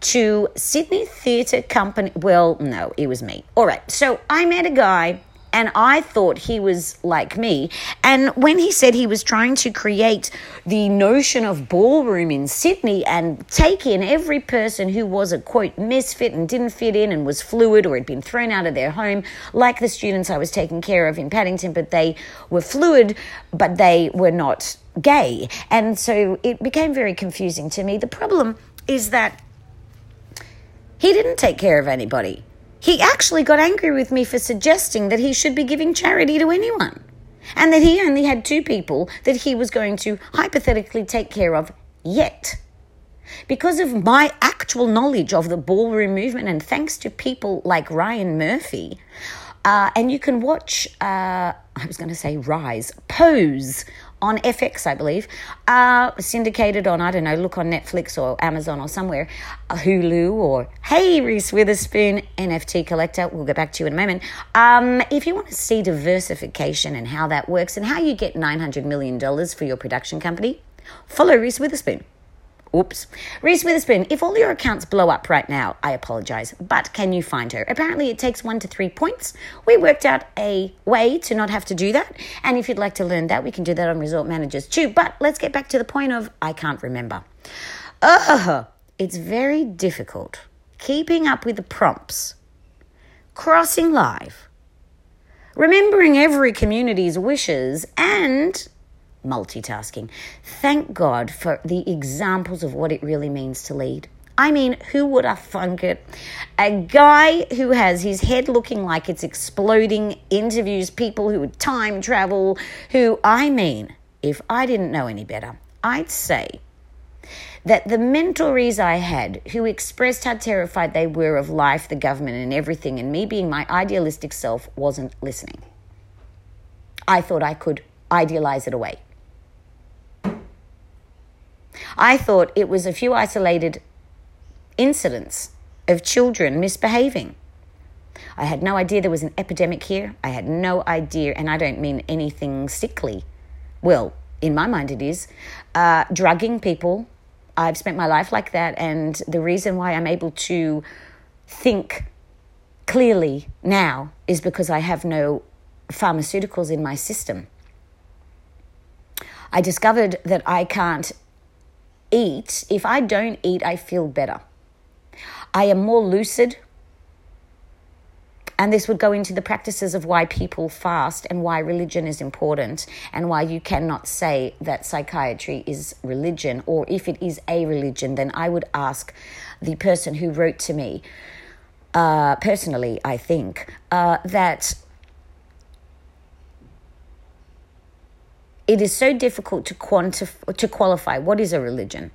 to Sydney Theatre Company. Well, no, it was me. All right, so I met a guy and I thought he was like me. And when he said he was trying to create the notion of ballroom in Sydney and take in every person who was a quote misfit and didn't fit in and was fluid or had been thrown out of their home, like the students I was taking care of in Paddington, but they were fluid, but they were not gay. And so it became very confusing to me. The problem is that he didn't take care of anybody. He actually got angry with me for suggesting that he should be giving charity to anyone and that he only had two people that he was going to hypothetically take care of yet. Because of my actual knowledge of the ballroom movement, and thanks to people like Ryan Murphy, uh, and you can watch, uh, I was going to say Rise, Pose on FX, I believe, uh, syndicated on, I don't know, look on Netflix or Amazon or somewhere, uh, Hulu or, hey, Reese Witherspoon, NFT collector, we'll get back to you in a moment. Um, if you want to see diversification and how that works and how you get $900 million for your production company, follow Reese Witherspoon. Oops. Reese Witherspoon, if all your accounts blow up right now, I apologize, but can you find her? Apparently, it takes one to three points. We worked out a way to not have to do that. And if you'd like to learn that, we can do that on Resort Managers too. But let's get back to the point of I can't remember. Ugh, it's very difficult keeping up with the prompts, crossing live, remembering every community's wishes, and multitasking. Thank God for the examples of what it really means to lead. I mean, who would have thunk it? A guy who has his head looking like it's exploding, interviews people who would time travel, who, I mean, if I didn't know any better, I'd say that the mentorees I had who expressed how terrified they were of life, the government, and everything, and me being my idealistic self wasn't listening. I thought I could idealize it away. I thought it was a few isolated incidents of children misbehaving. I had no idea there was an epidemic here. I had no idea, and I don't mean anything sickly. Well, in my mind, it is. Uh, drugging people. I've spent my life like that, and the reason why I'm able to think clearly now is because I have no pharmaceuticals in my system. I discovered that I can't eat, if I don't eat, I feel better. I am more lucid. And this would go into the practices of why people fast and why religion is important and why you cannot say that psychiatry is religion, or if it is a religion, then I would ask the person who wrote to me, uh, personally, I think, uh, that it is so difficult to quantify to qualify what is a religion.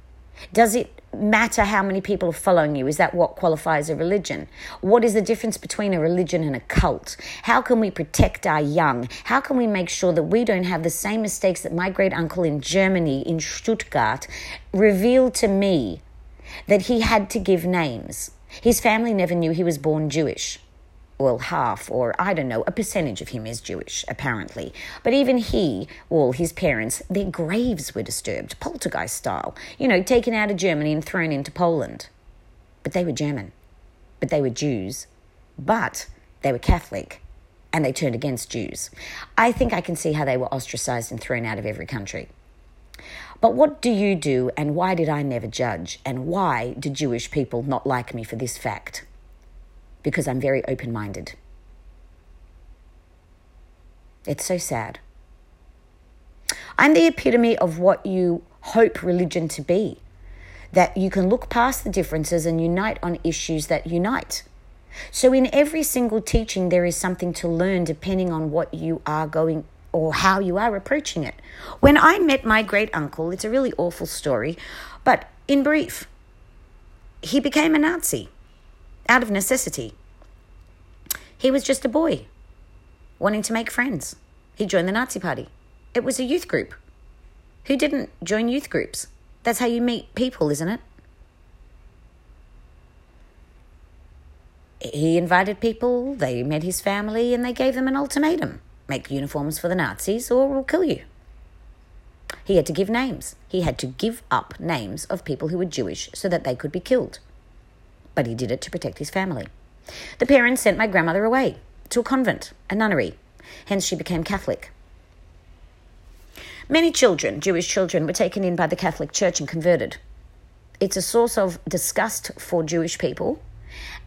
Does it matter how many people are following you? Is that what qualifies a religion? What is the difference between a religion and a cult? How can we protect our young? How can we make sure that we don't have the same mistakes that my great uncle in Germany, in Stuttgart, revealed to me that he had to give names? His family never knew he was born Jewish well, half or I don't know, a percentage of him is Jewish, apparently. But even he, well, his parents, their graves were disturbed, poltergeist style, you know, taken out of Germany and thrown into Poland. But they were German. But they were Jews. But they were Catholic. And they turned against Jews. I think I can see how they were ostracized and thrown out of every country. But what do you do, and why did I never judge? And why do Jewish people not like me for this fact? Because I'm very open minded. It's so sad. I'm the epitome of what you hope religion to be that you can look past the differences and unite on issues that unite. So, in every single teaching, there is something to learn depending on what you are going or how you are approaching it. When I met my great uncle, it's a really awful story, but in brief, he became a Nazi out of necessity. He was just a boy wanting to make friends. He joined the Nazi Party. It was a youth group. Who didn't join youth groups? That's how you meet people, isn't it? He invited people, they met his family, and they gave them an ultimatum make uniforms for the Nazis or we'll kill you. He had to give names. He had to give up names of people who were Jewish so that they could be killed. But he did it to protect his family. The parents sent my grandmother away to a convent, a nunnery. Hence, she became Catholic. Many children, Jewish children, were taken in by the Catholic Church and converted. It's a source of disgust for Jewish people,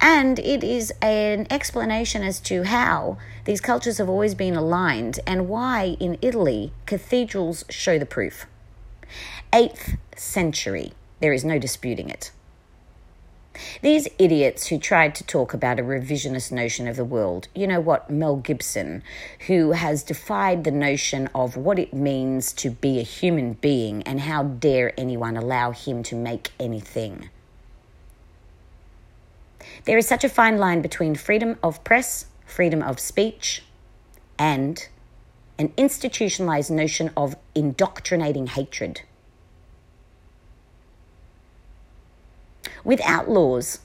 and it is an explanation as to how these cultures have always been aligned and why in Italy cathedrals show the proof. 8th century, there is no disputing it. These idiots who tried to talk about a revisionist notion of the world, you know what, Mel Gibson, who has defied the notion of what it means to be a human being and how dare anyone allow him to make anything. There is such a fine line between freedom of press, freedom of speech, and an institutionalized notion of indoctrinating hatred. Without laws,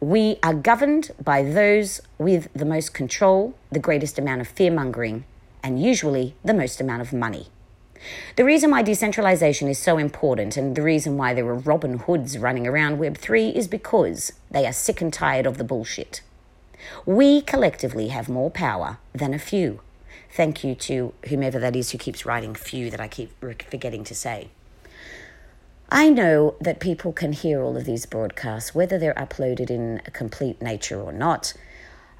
we are governed by those with the most control, the greatest amount of fear mongering, and usually the most amount of money. The reason why decentralization is so important and the reason why there are Robin Hoods running around Web3 is because they are sick and tired of the bullshit. We collectively have more power than a few. Thank you to whomever that is who keeps writing few that I keep forgetting to say. I know that people can hear all of these broadcasts, whether they're uploaded in a complete nature or not.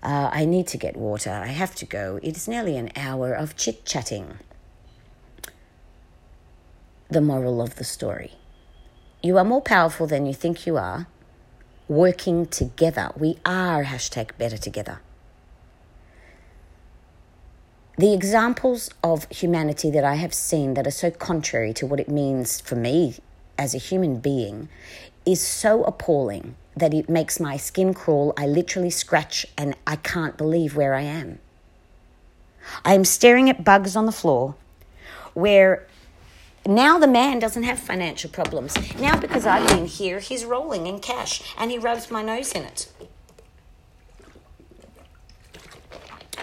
Uh, I need to get water. I have to go. It is nearly an hour of chit chatting. The moral of the story you are more powerful than you think you are. Working together. We are hashtag better together. The examples of humanity that I have seen that are so contrary to what it means for me as a human being is so appalling that it makes my skin crawl. I literally scratch and I can't believe where I am. I am staring at bugs on the floor where now the man doesn't have financial problems. Now, because I've been here, he's rolling in cash and he rubs my nose in it.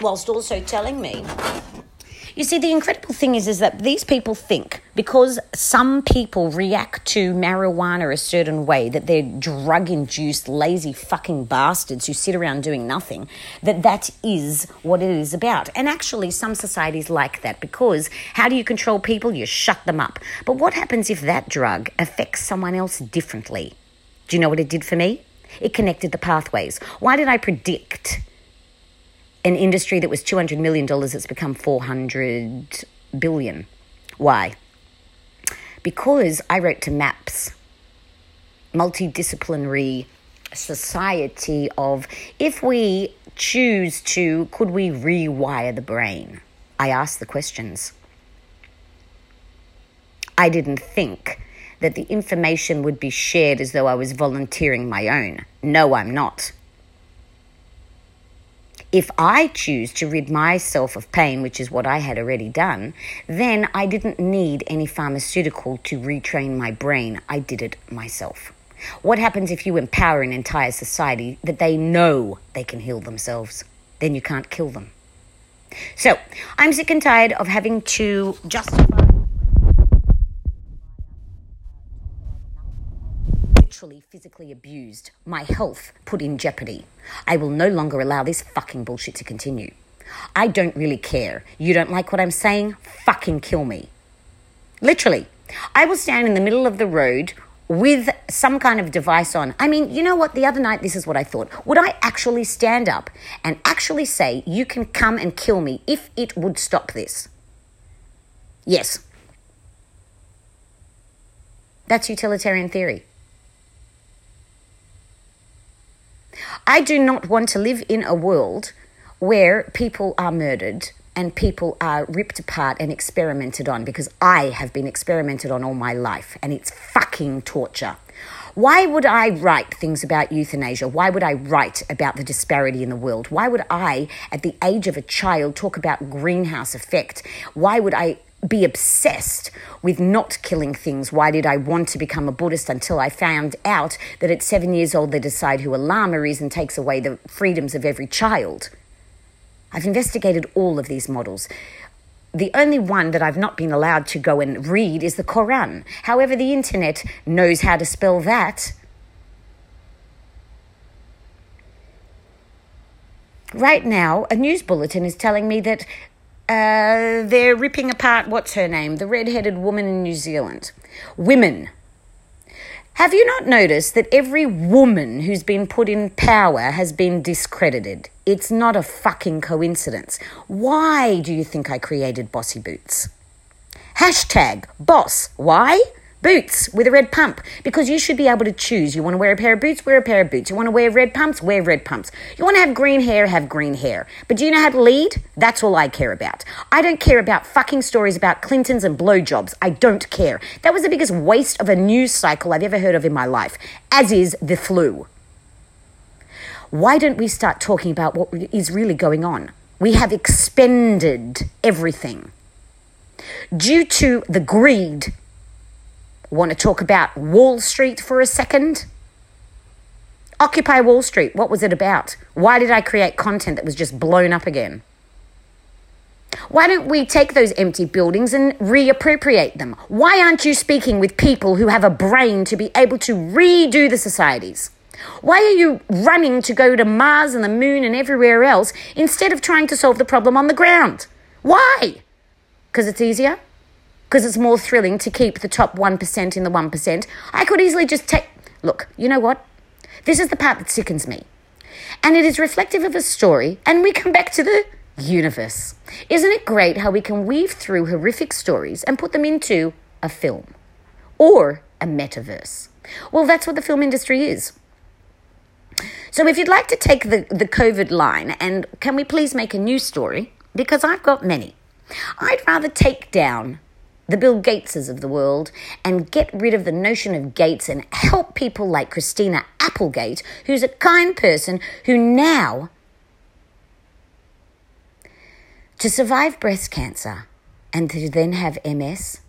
Whilst also telling me you see, the incredible thing is, is that these people think because some people react to marijuana a certain way, that they're drug induced, lazy fucking bastards who sit around doing nothing, that that is what it is about. And actually, some societies like that because how do you control people? You shut them up. But what happens if that drug affects someone else differently? Do you know what it did for me? It connected the pathways. Why did I predict? An industry that was $200 million, it's become 400 billion. Why? Because I wrote to MAPS, multidisciplinary society of if we choose to, could we rewire the brain? I asked the questions. I didn't think that the information would be shared as though I was volunteering my own. No, I'm not. If I choose to rid myself of pain, which is what I had already done, then I didn't need any pharmaceutical to retrain my brain. I did it myself. What happens if you empower an entire society that they know they can heal themselves? Then you can't kill them. So, I'm sick and tired of having to justify literally physically abused, my health put in jeopardy. I will no longer allow this fucking bullshit to continue. I don't really care. You don't like what I'm saying? Fucking kill me. Literally. I will stand in the middle of the road with some kind of device on. I mean, you know what? The other night, this is what I thought. Would I actually stand up and actually say, you can come and kill me if it would stop this? Yes. That's utilitarian theory. I do not want to live in a world where people are murdered and people are ripped apart and experimented on because I have been experimented on all my life and it's fucking torture. Why would I write things about euthanasia? Why would I write about the disparity in the world? Why would I, at the age of a child, talk about greenhouse effect? Why would I be obsessed with not killing things. Why did I want to become a Buddhist until I found out that at seven years old they decide who a Lama is and takes away the freedoms of every child? I've investigated all of these models. the only one that I've not been allowed to go and read is the Quran. However, the internet knows how to spell that. Right now, a news bulletin is telling me that uh, they're ripping apart, what's her name? The red headed woman in New Zealand. Women. Have you not noticed that every woman who's been put in power has been discredited? It's not a fucking coincidence. Why do you think I created Bossy Boots? Hashtag boss. Why? Boots with a red pump because you should be able to choose. You want to wear a pair of boots, wear a pair of boots. You want to wear red pumps, wear red pumps. You want to have green hair, have green hair. But do you know how to lead? That's all I care about. I don't care about fucking stories about Clintons and blowjobs. I don't care. That was the biggest waste of a news cycle I've ever heard of in my life, as is the flu. Why don't we start talking about what is really going on? We have expended everything due to the greed Want to talk about Wall Street for a second? Occupy Wall Street, what was it about? Why did I create content that was just blown up again? Why don't we take those empty buildings and reappropriate them? Why aren't you speaking with people who have a brain to be able to redo the societies? Why are you running to go to Mars and the moon and everywhere else instead of trying to solve the problem on the ground? Why? Because it's easier? Because it's more thrilling to keep the top 1% in the 1%. I could easily just take. Look, you know what? This is the part that sickens me. And it is reflective of a story, and we come back to the universe. Isn't it great how we can weave through horrific stories and put them into a film or a metaverse? Well, that's what the film industry is. So, if you'd like to take the, the COVID line and can we please make a new story? Because I've got many. I'd rather take down the Bill Gateses of the world, and get rid of the notion of Gates and help people like Christina Applegate, who's a kind person who now, to survive breast cancer and to then have MS,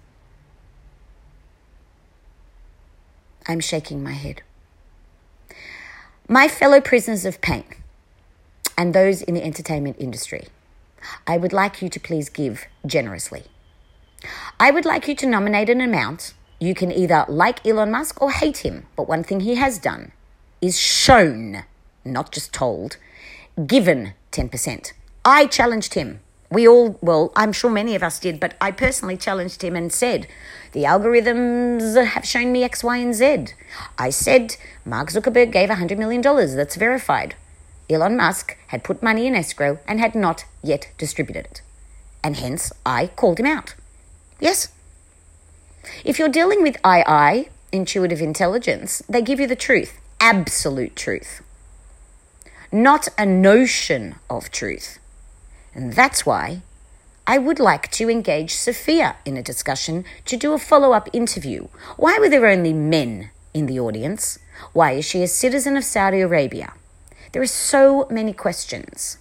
I'm shaking my head. My fellow prisoners of pain and those in the entertainment industry, I would like you to please give generously. I would like you to nominate an amount. You can either like Elon Musk or hate him, but one thing he has done is shown, not just told, given 10%. I challenged him. We all, well, I'm sure many of us did, but I personally challenged him and said, the algorithms have shown me X, Y, and Z. I said, Mark Zuckerberg gave $100 million. That's verified. Elon Musk had put money in escrow and had not yet distributed it. And hence, I called him out. Yes. If you're dealing with II, intuitive intelligence, they give you the truth, absolute truth, not a notion of truth. And that's why I would like to engage Sophia in a discussion to do a follow up interview. Why were there only men in the audience? Why is she a citizen of Saudi Arabia? There are so many questions.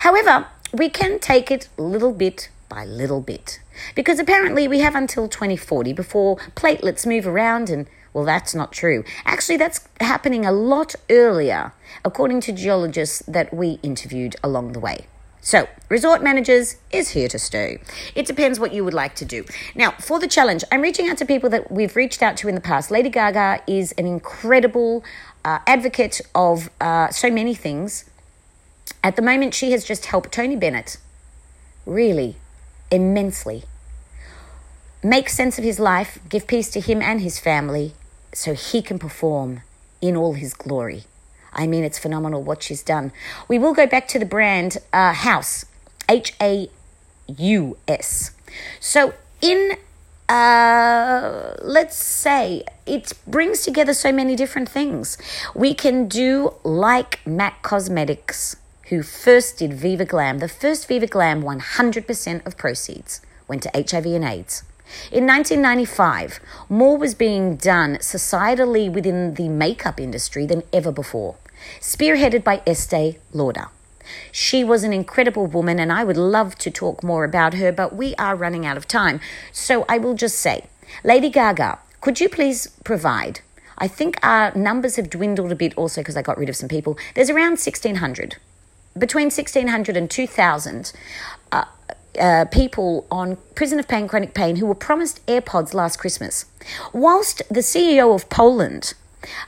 However, we can take it little bit by little bit. Because apparently we have until 2040 before platelets move around and well, that's not true. Actually, that's happening a lot earlier, according to geologists that we interviewed along the way. So, resort managers is here to stay. It depends what you would like to do. Now, for the challenge, I'm reaching out to people that we've reached out to in the past. Lady Gaga is an incredible uh, advocate of uh, so many things. At the moment, she has just helped Tony Bennett really immensely. Make sense of his life, give peace to him and his family so he can perform in all his glory. I mean, it's phenomenal what she's done. We will go back to the brand uh, Haus, H A U S. So, in uh, let's say it brings together so many different things. We can do like MAC Cosmetics who first did Viva Glam. The first Viva Glam, 100% of proceeds went to HIV and AIDS. In 1995, more was being done societally within the makeup industry than ever before, spearheaded by Estee Lauder. She was an incredible woman, and I would love to talk more about her, but we are running out of time. So I will just say, Lady Gaga, could you please provide? I think our numbers have dwindled a bit also because I got rid of some people. There's around 1,600 between 1600 and 2000 uh, uh, people on prison of pain, chronic pain, who were promised AirPods last Christmas. Whilst the CEO of Poland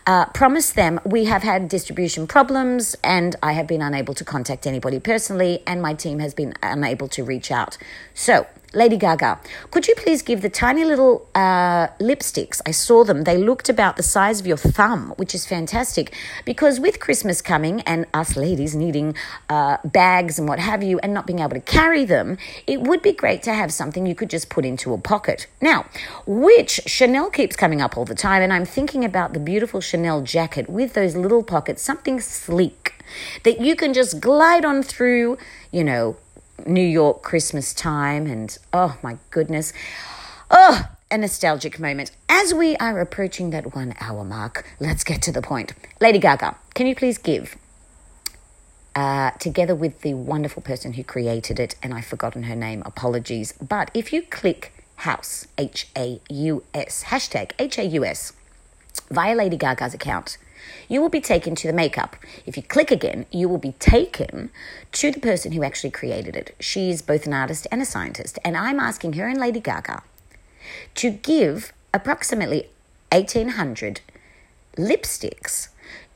uh, promised them we have had distribution problems and I have been unable to contact anybody personally, and my team has been unable to reach out. So, Lady Gaga, could you please give the tiny little uh, lipsticks? I saw them. They looked about the size of your thumb, which is fantastic. Because with Christmas coming and us ladies needing uh, bags and what have you and not being able to carry them, it would be great to have something you could just put into a pocket. Now, which Chanel keeps coming up all the time, and I'm thinking about the beautiful Chanel jacket with those little pockets, something sleek that you can just glide on through, you know, New York Christmas time, and oh my goodness, oh, a nostalgic moment. As we are approaching that one hour mark, let's get to the point. Lady Gaga, can you please give, uh, together with the wonderful person who created it, and I've forgotten her name, apologies, but if you click house, H A U S, hashtag H A U S, via Lady Gaga's account, you will be taken to the makeup. If you click again, you will be taken to the person who actually created it. She's both an artist and a scientist, and I'm asking her and Lady Gaga to give approximately 1800 lipsticks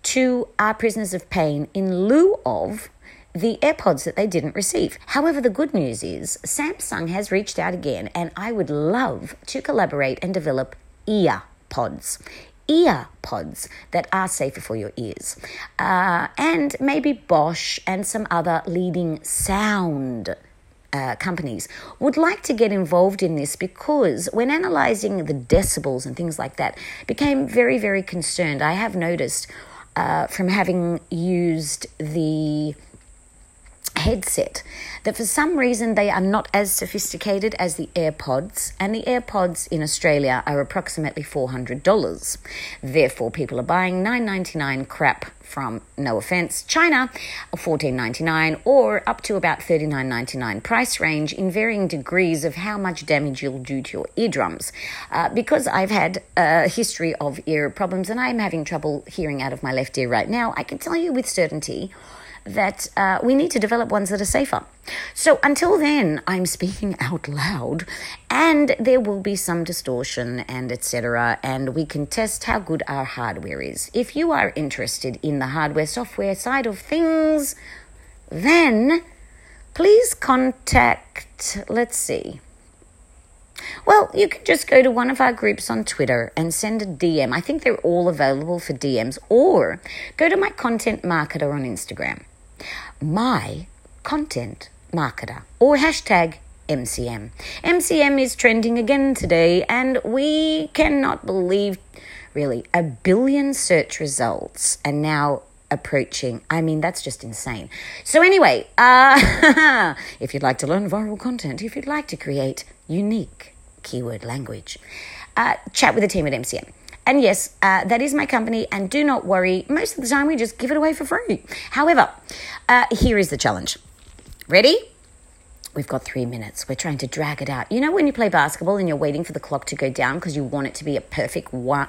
to our prisoners of pain in lieu of the AirPods that they didn't receive. However, the good news is Samsung has reached out again, and I would love to collaborate and develop ear pods ear pods that are safer for your ears. Uh, and maybe Bosch and some other leading sound uh, companies would like to get involved in this because when analyzing the decibels and things like that, became very, very concerned. I have noticed uh, from having used the headset that for some reason they are not as sophisticated as the AirPods, and the AirPods in Australia are approximately $400. Therefore, people are buying $9.99 crap from, no offense, China, $14.99 or up to about $39.99 price range in varying degrees of how much damage you'll do to your eardrums. Uh, because I've had a history of ear problems and I'm having trouble hearing out of my left ear right now, I can tell you with certainty that uh, we need to develop ones that are safer. So until then, I'm speaking out loud, and there will be some distortion and etc. And we can test how good our hardware is. If you are interested in the hardware software side of things, then please contact. Let's see. Well, you can just go to one of our groups on Twitter and send a DM. I think they're all available for DMs, or go to my content marketer on Instagram my content marketer or hashtag MCM. MCM is trending again today, and we cannot believe really a billion search results and now approaching. I mean, that's just insane. So, anyway, uh, if you'd like to learn viral content, if you'd like to create unique keyword language, uh, chat with the team at MCM. And yes, uh, that is my company. And do not worry, most of the time we just give it away for free. However, uh, here is the challenge. Ready? We've got three minutes. We're trying to drag it out. You know when you play basketball and you're waiting for the clock to go down because you want it to be a perfect one?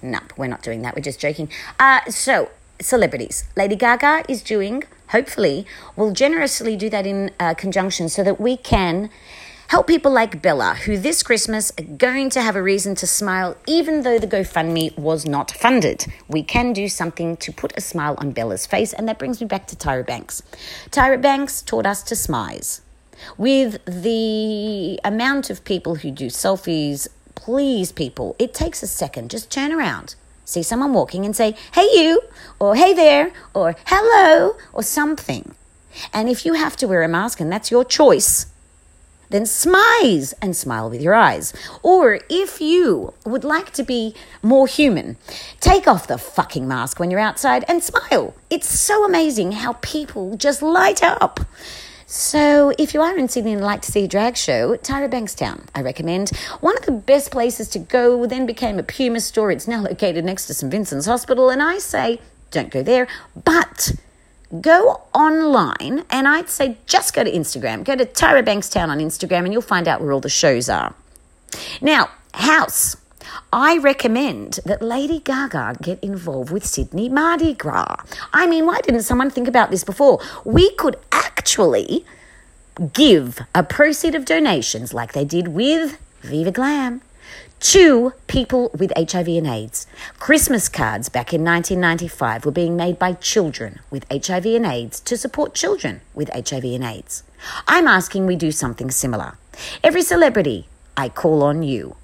Nope, we're not doing that. We're just joking. Uh, so, celebrities. Lady Gaga is doing, hopefully, will generously do that in uh, conjunction so that we can Help people like Bella, who this Christmas are going to have a reason to smile even though the GoFundMe was not funded. We can do something to put a smile on Bella's face, and that brings me back to Tyra Banks. Tyra Banks taught us to smize. With the amount of people who do selfies, please, people, it takes a second. Just turn around see someone walking and say, hey, you, or hey there, or hello, or something. And if you have to wear a mask and that's your choice, then smize and smile with your eyes. Or if you would like to be more human, take off the fucking mask when you're outside and smile. It's so amazing how people just light up. So, if you are in Sydney and like to see a drag show, Tyra Bankstown, I recommend. One of the best places to go then became a Puma store. It's now located next to St. Vincent's Hospital, and I say don't go there, but go online and I'd say just go to Instagram. Go to Tyra Bankstown on Instagram and you'll find out where all the shows are. Now, house. I recommend that Lady Gaga get involved with Sydney Mardi Gras. I mean, why didn't someone think about this before? We could actually give a proceed of donations like they did with Viva Glam to people with HIV and AIDS. Christmas cards back in 1995 were being made by children with HIV and AIDS to support children with HIV and AIDS. I'm asking we do something similar. Every celebrity, I call on you.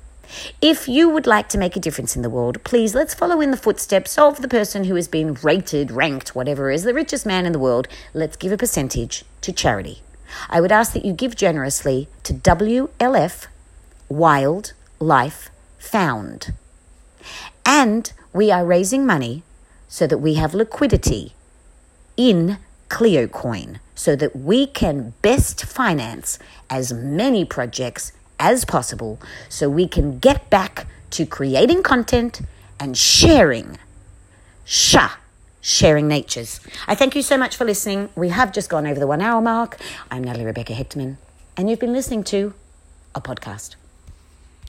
If you would like to make a difference in the world, please let's follow in the footsteps of the person who has been rated, ranked, whatever is the richest man in the world. Let's give a percentage to charity. I would ask that you give generously to WLF Wild Life Found. And we are raising money so that we have liquidity in CleoCoin so that we can best finance as many projects as possible so we can get back to creating content and sharing. Sha sharing natures. I thank you so much for listening. We have just gone over the one hour mark. I'm Natalie Rebecca Hechtman, and you've been listening to a podcast.